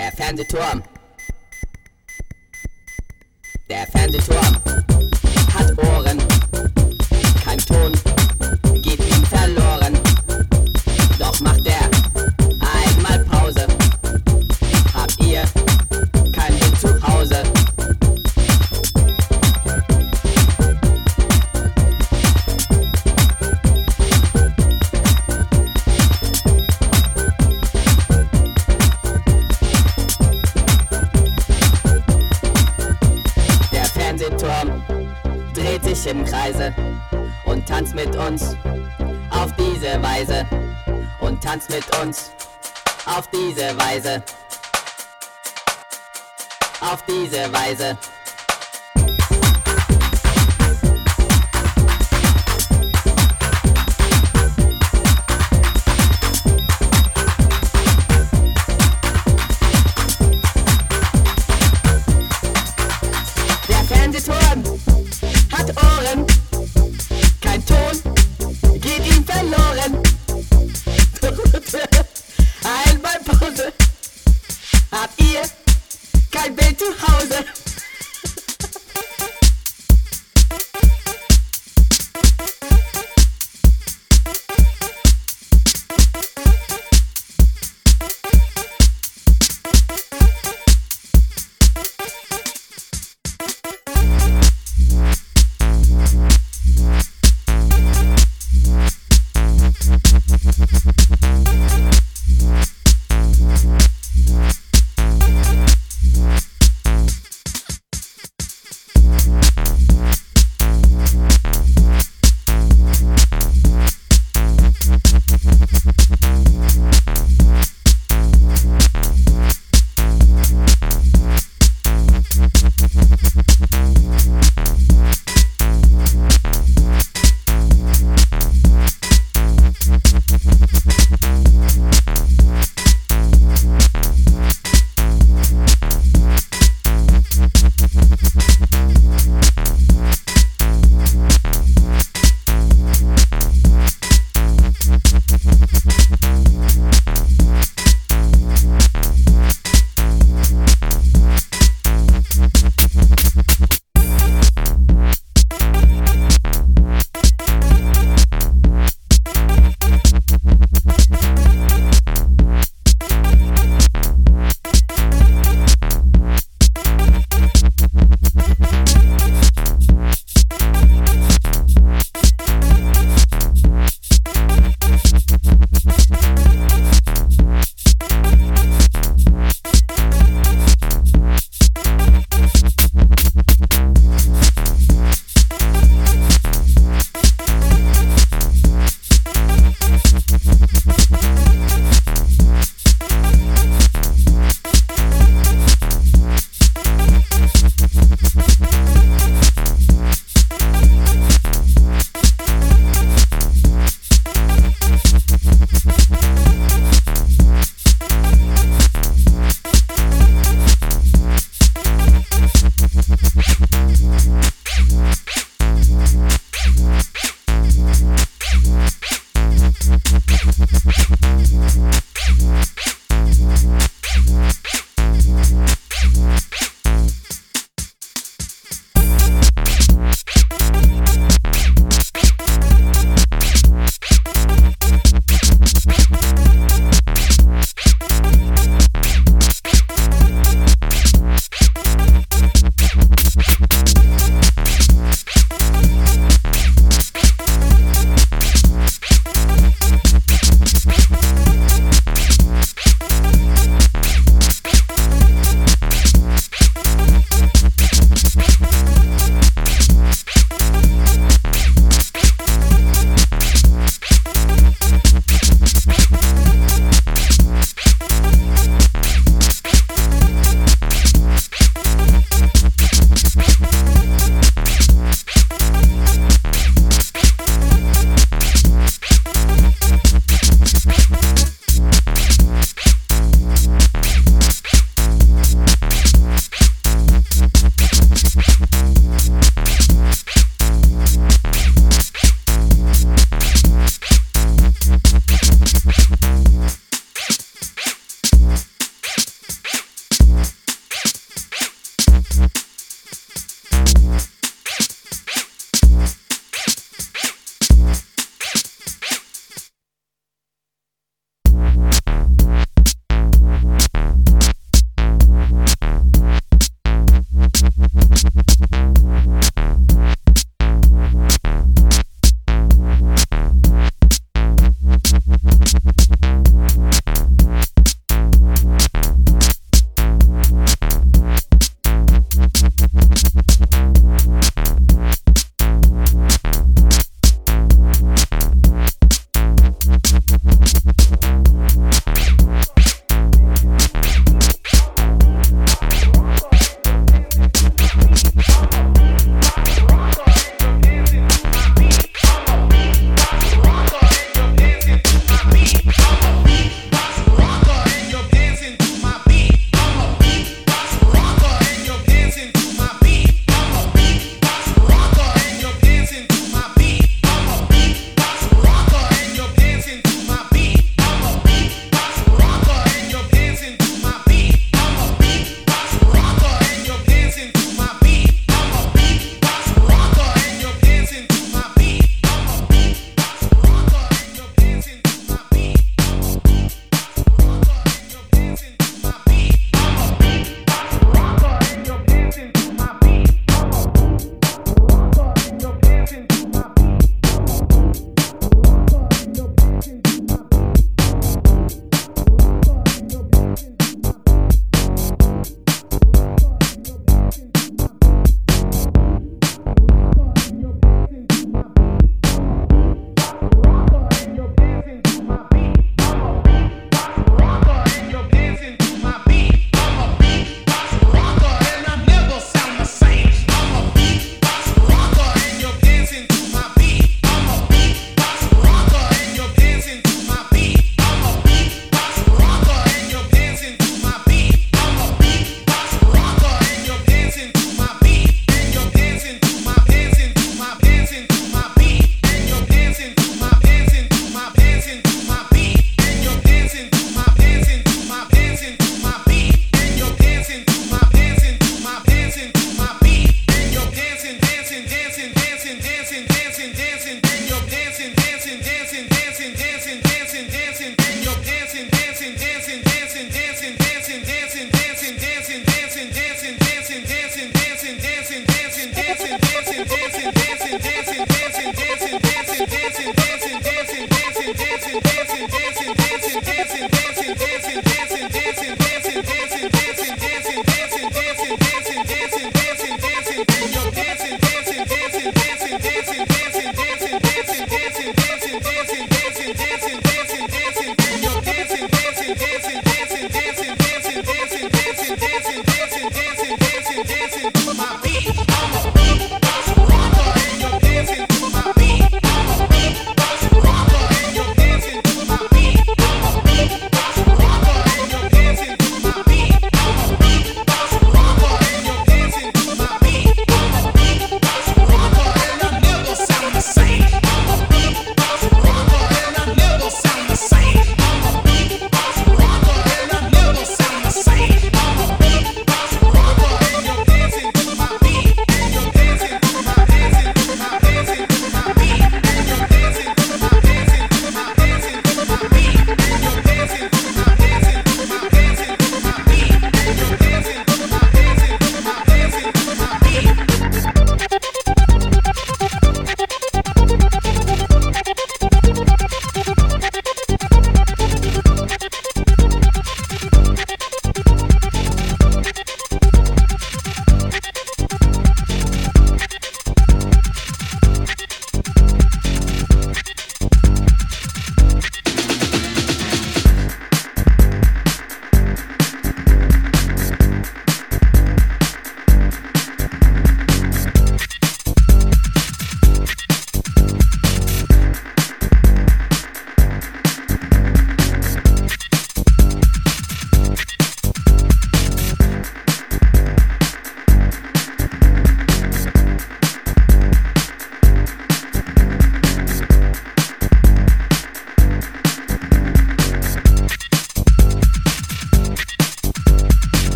Der Fernsehturm. Der Fernsehturm Weise. Auf diese Weise.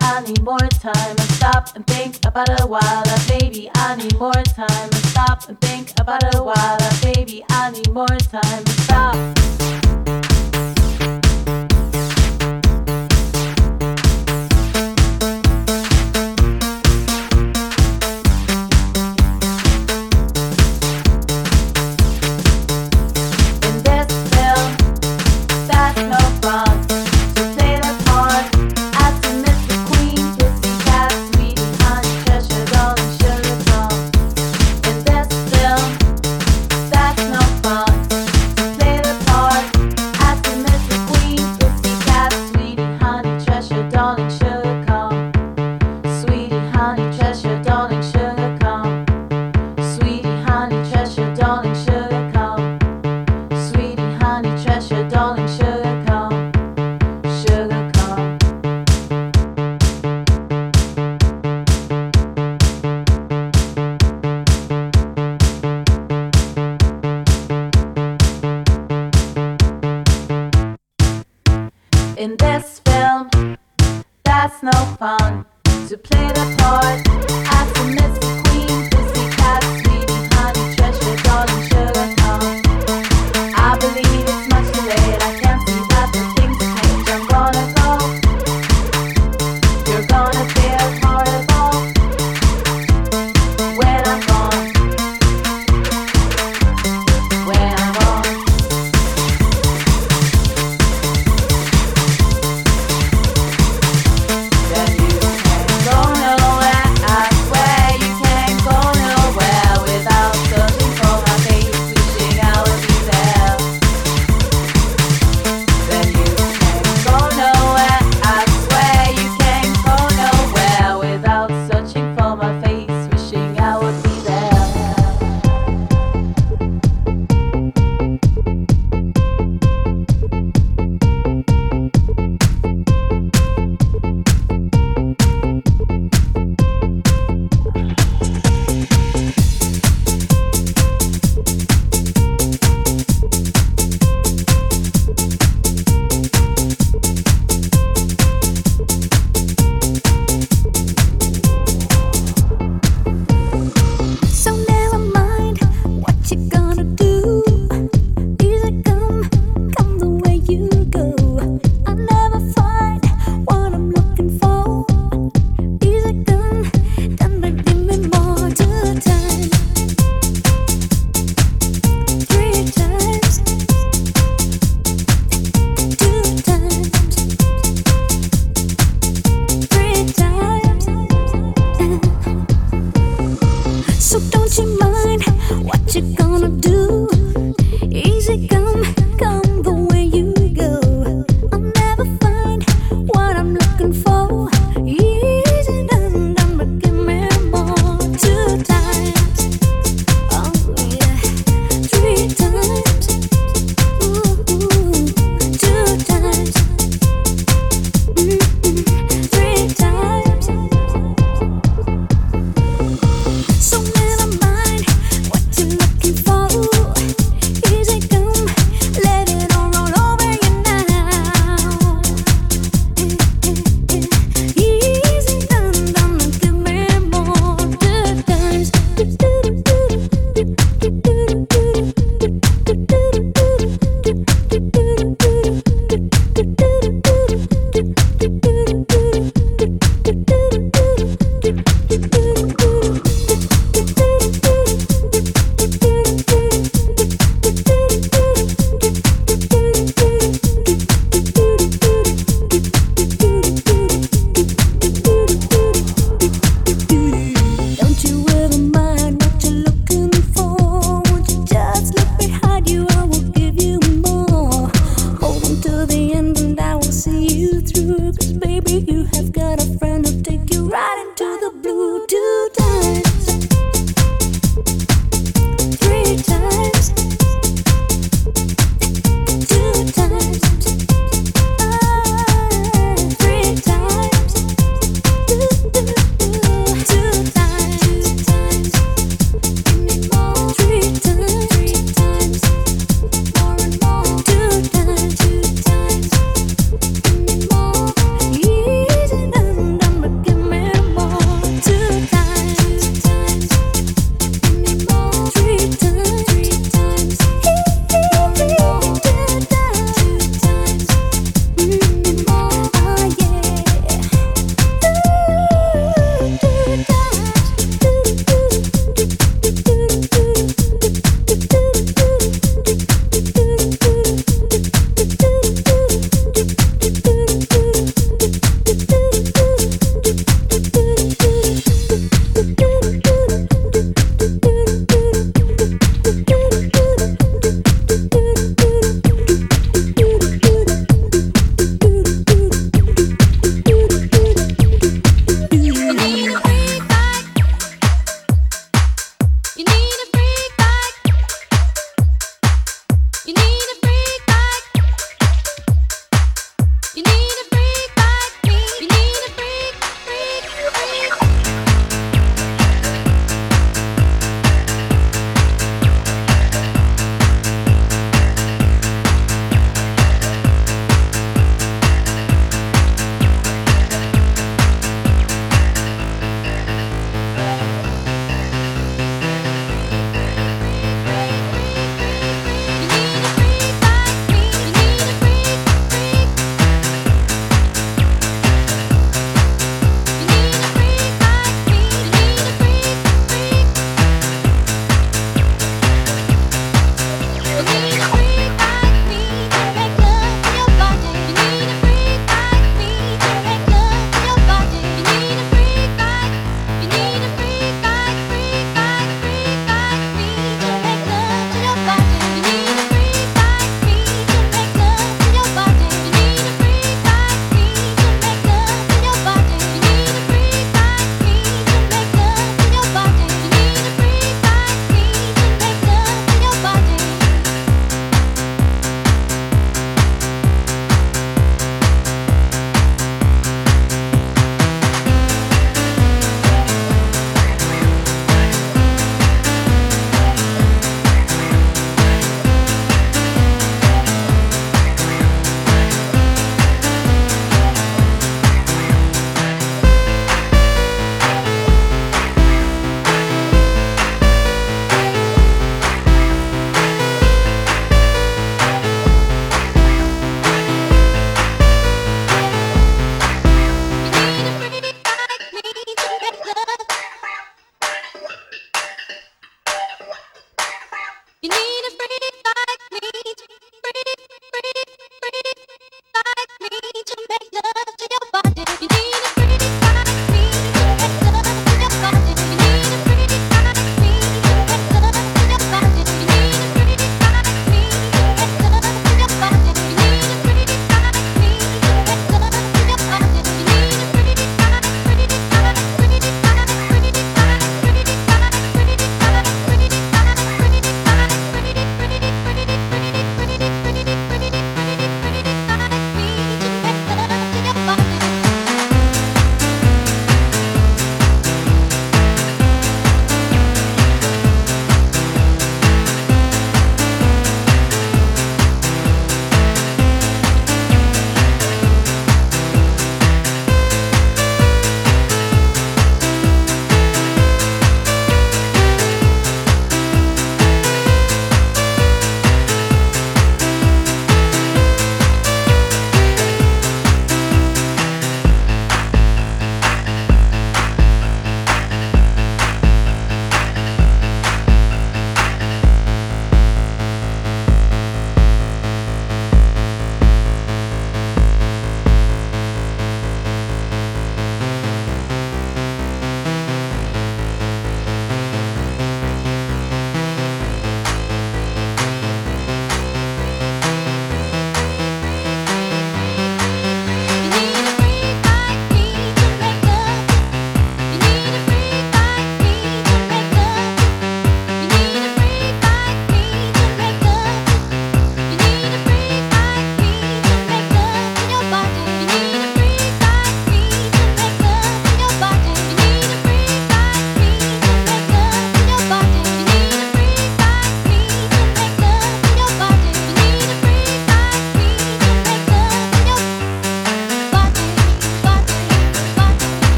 I need more time. I stop and think about it a while. Baby, I need more time. I stop and think about it a while. Baby, I need more time. I stop.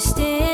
Still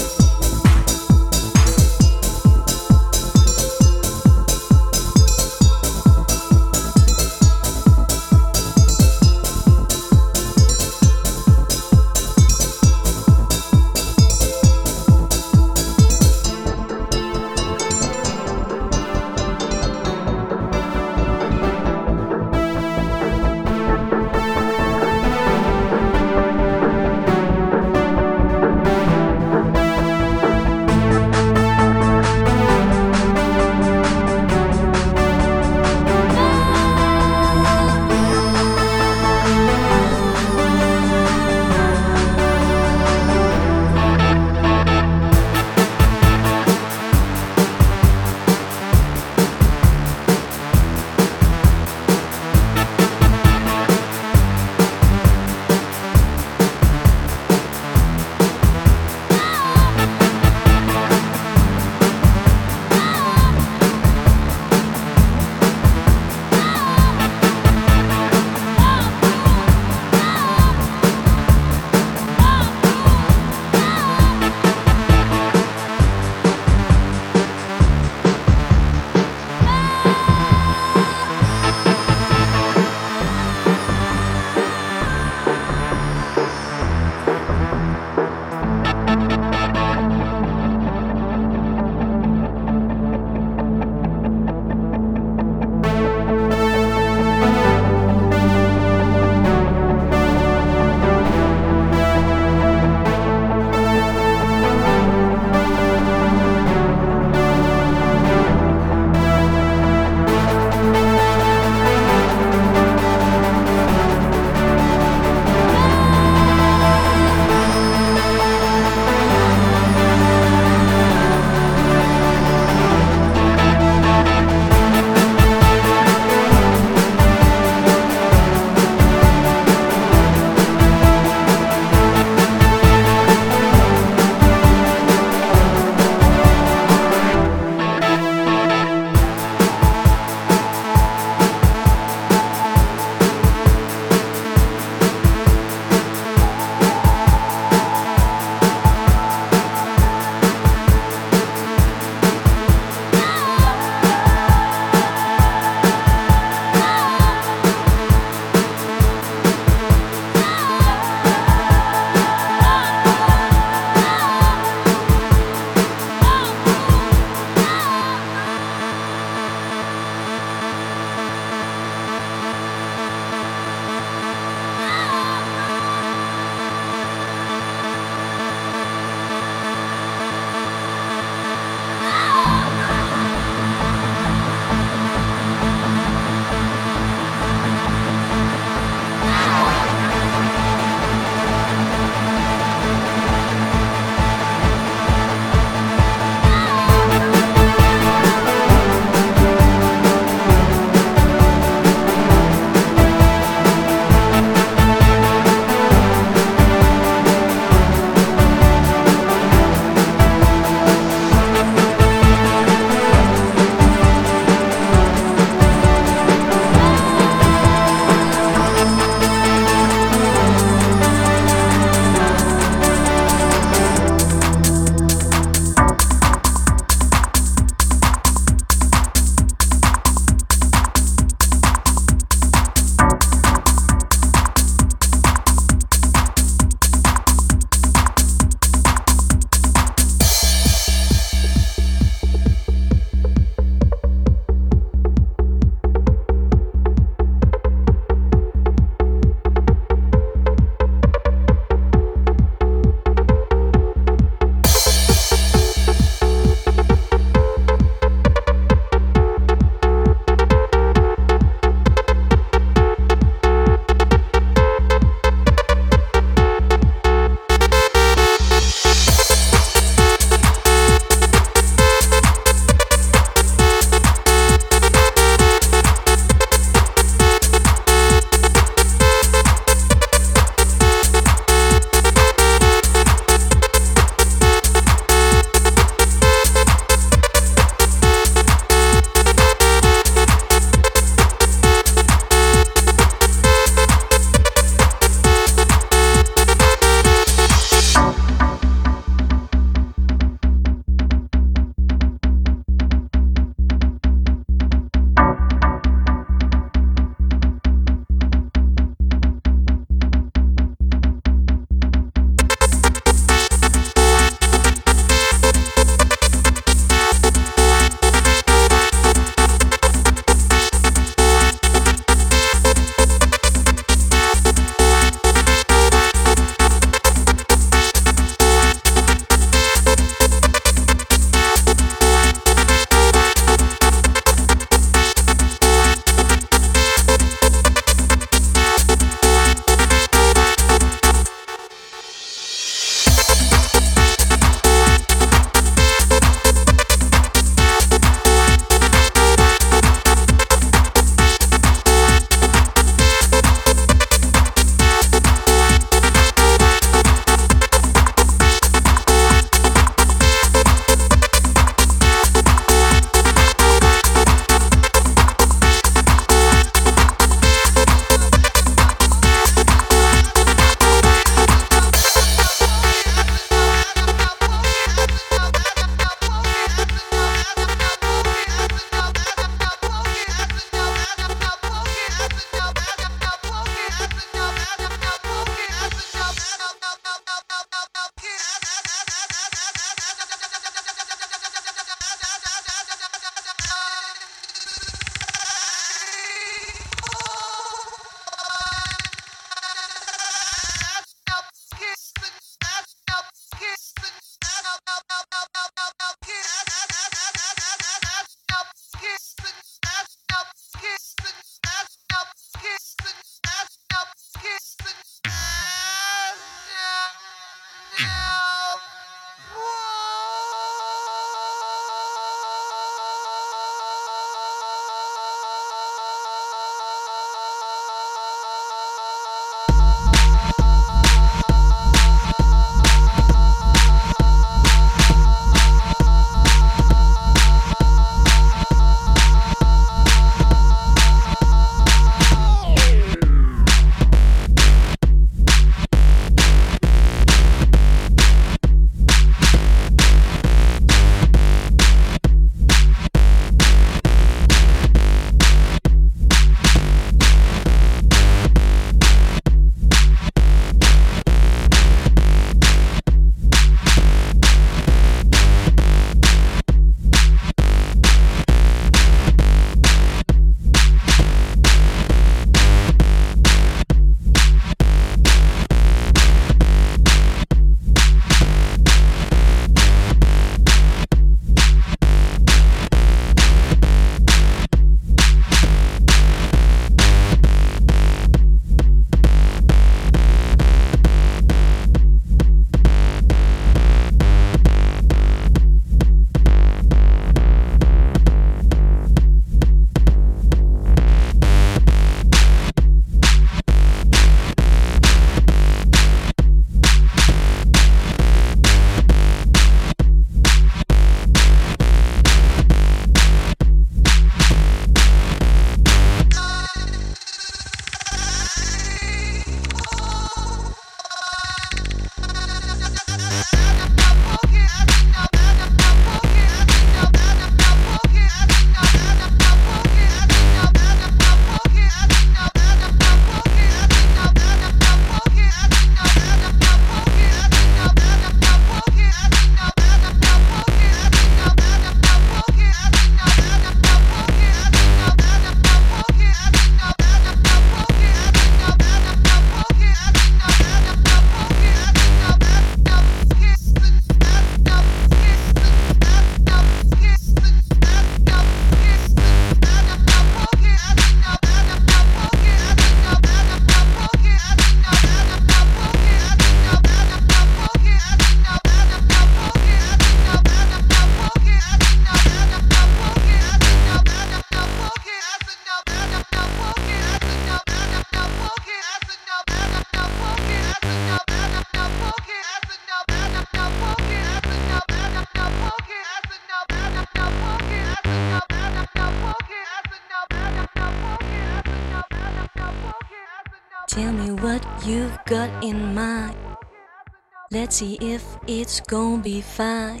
Let's see if it's gonna be fine.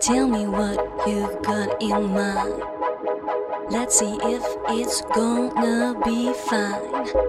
Tell me what you've got in mind. Let's see if it's gonna be fine.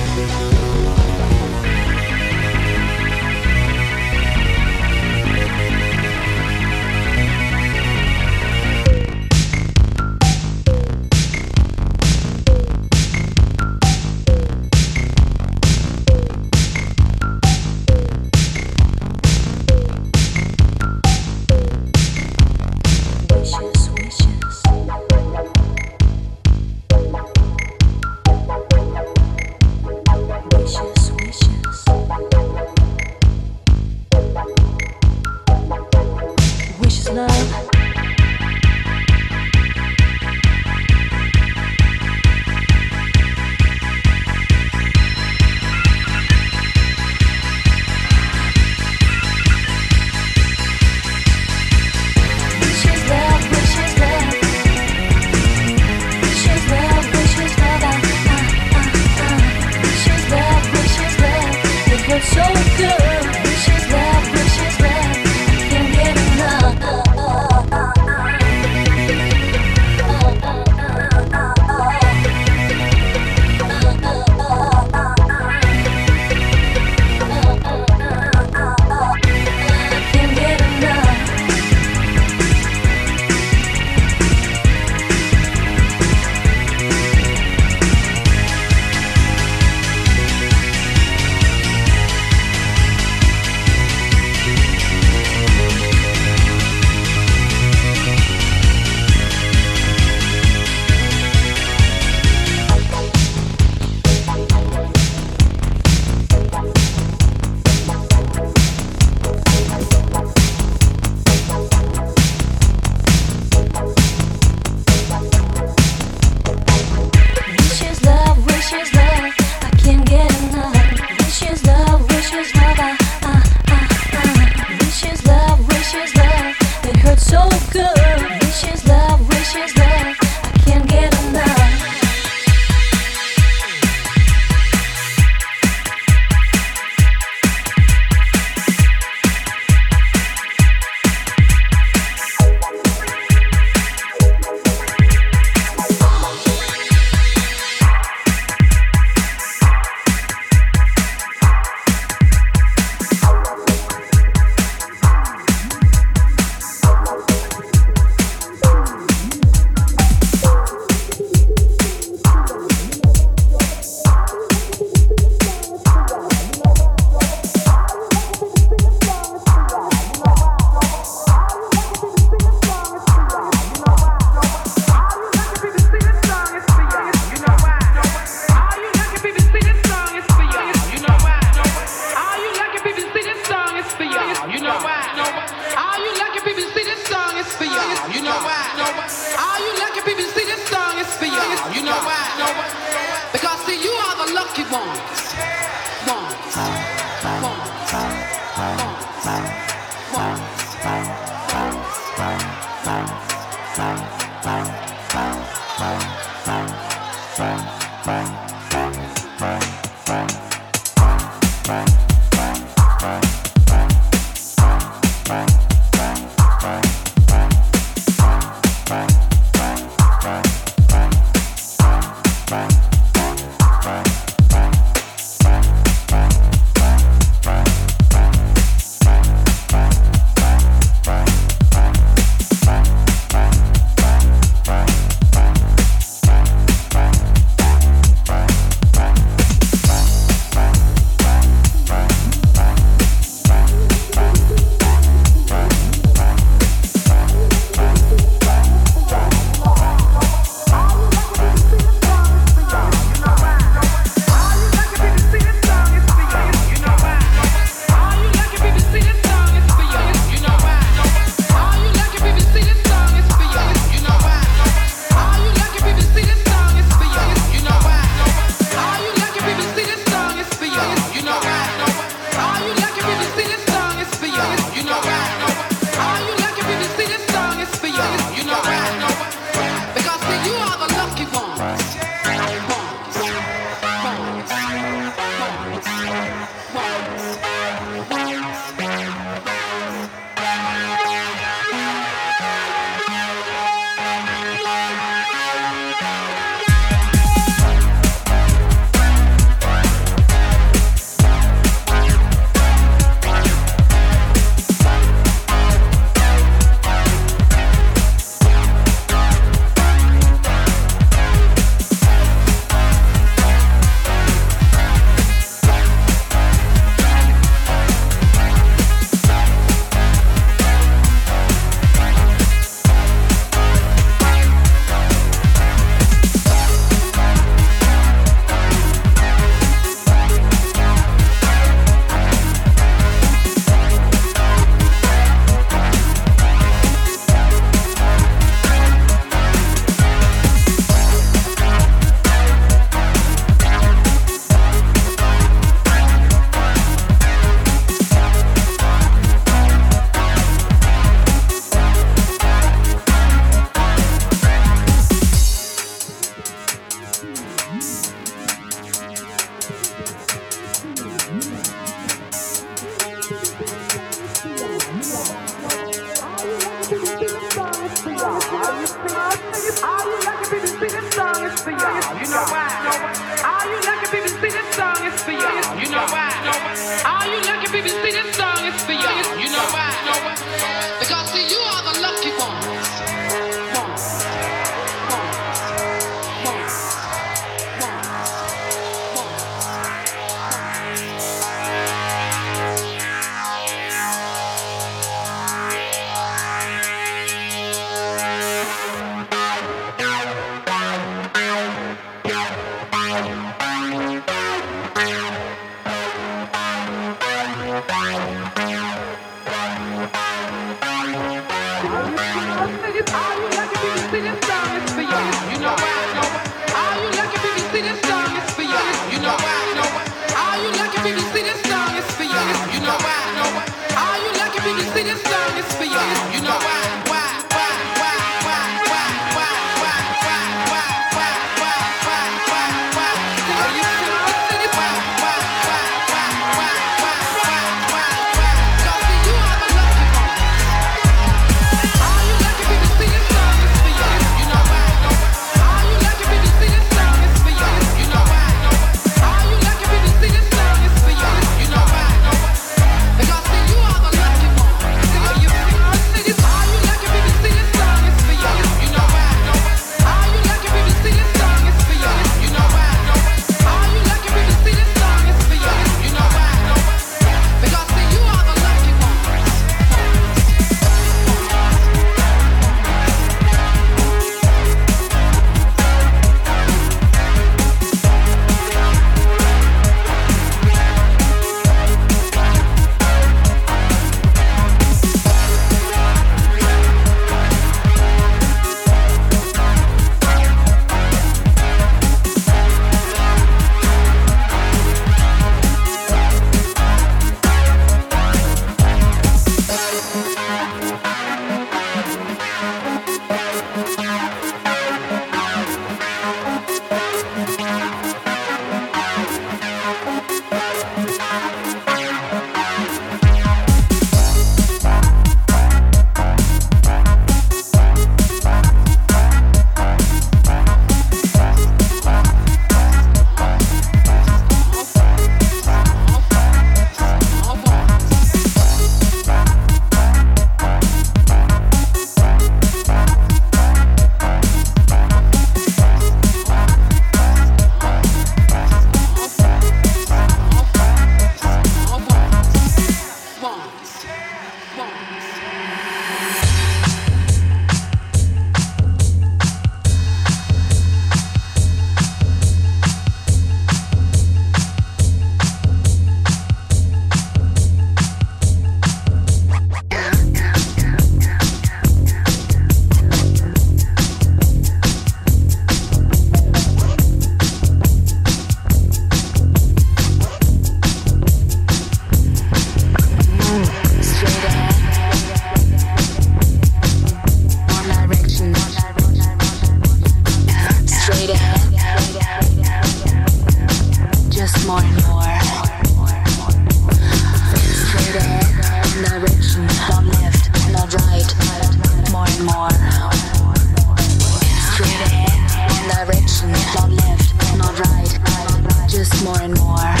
this more and more.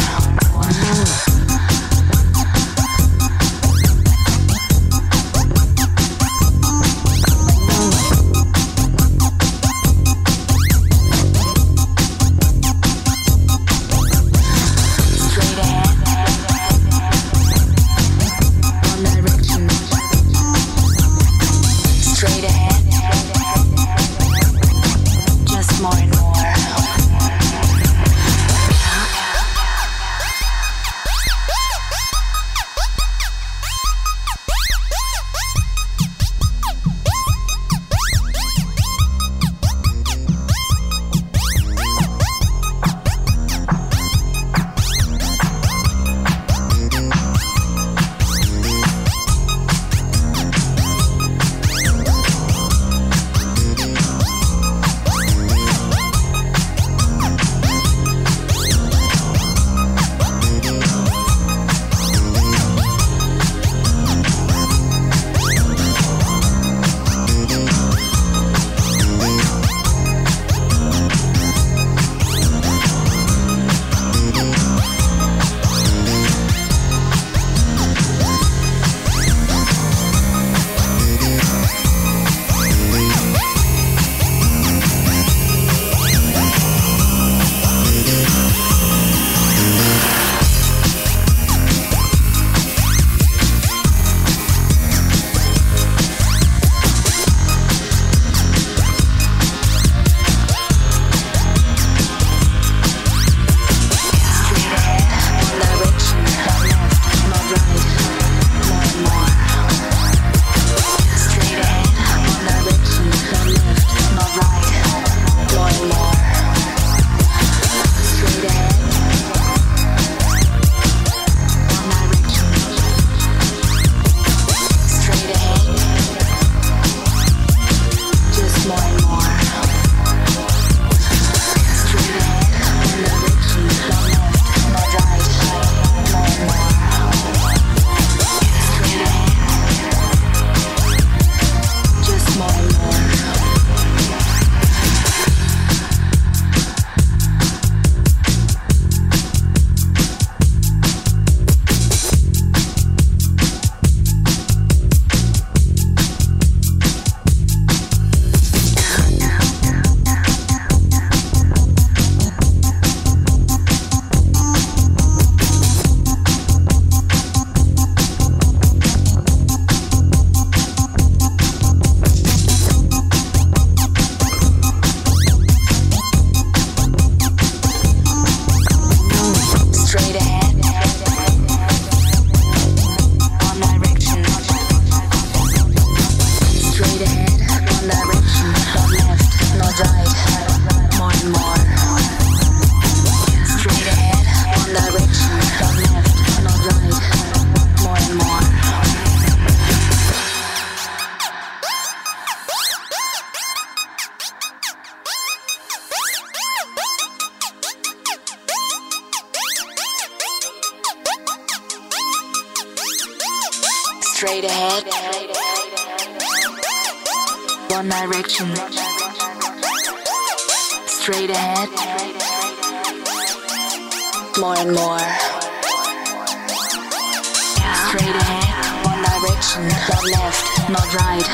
straight ahead, one direction, not left, not right,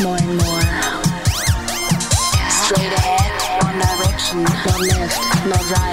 more and more. Straight ahead, one direction, not left, not right.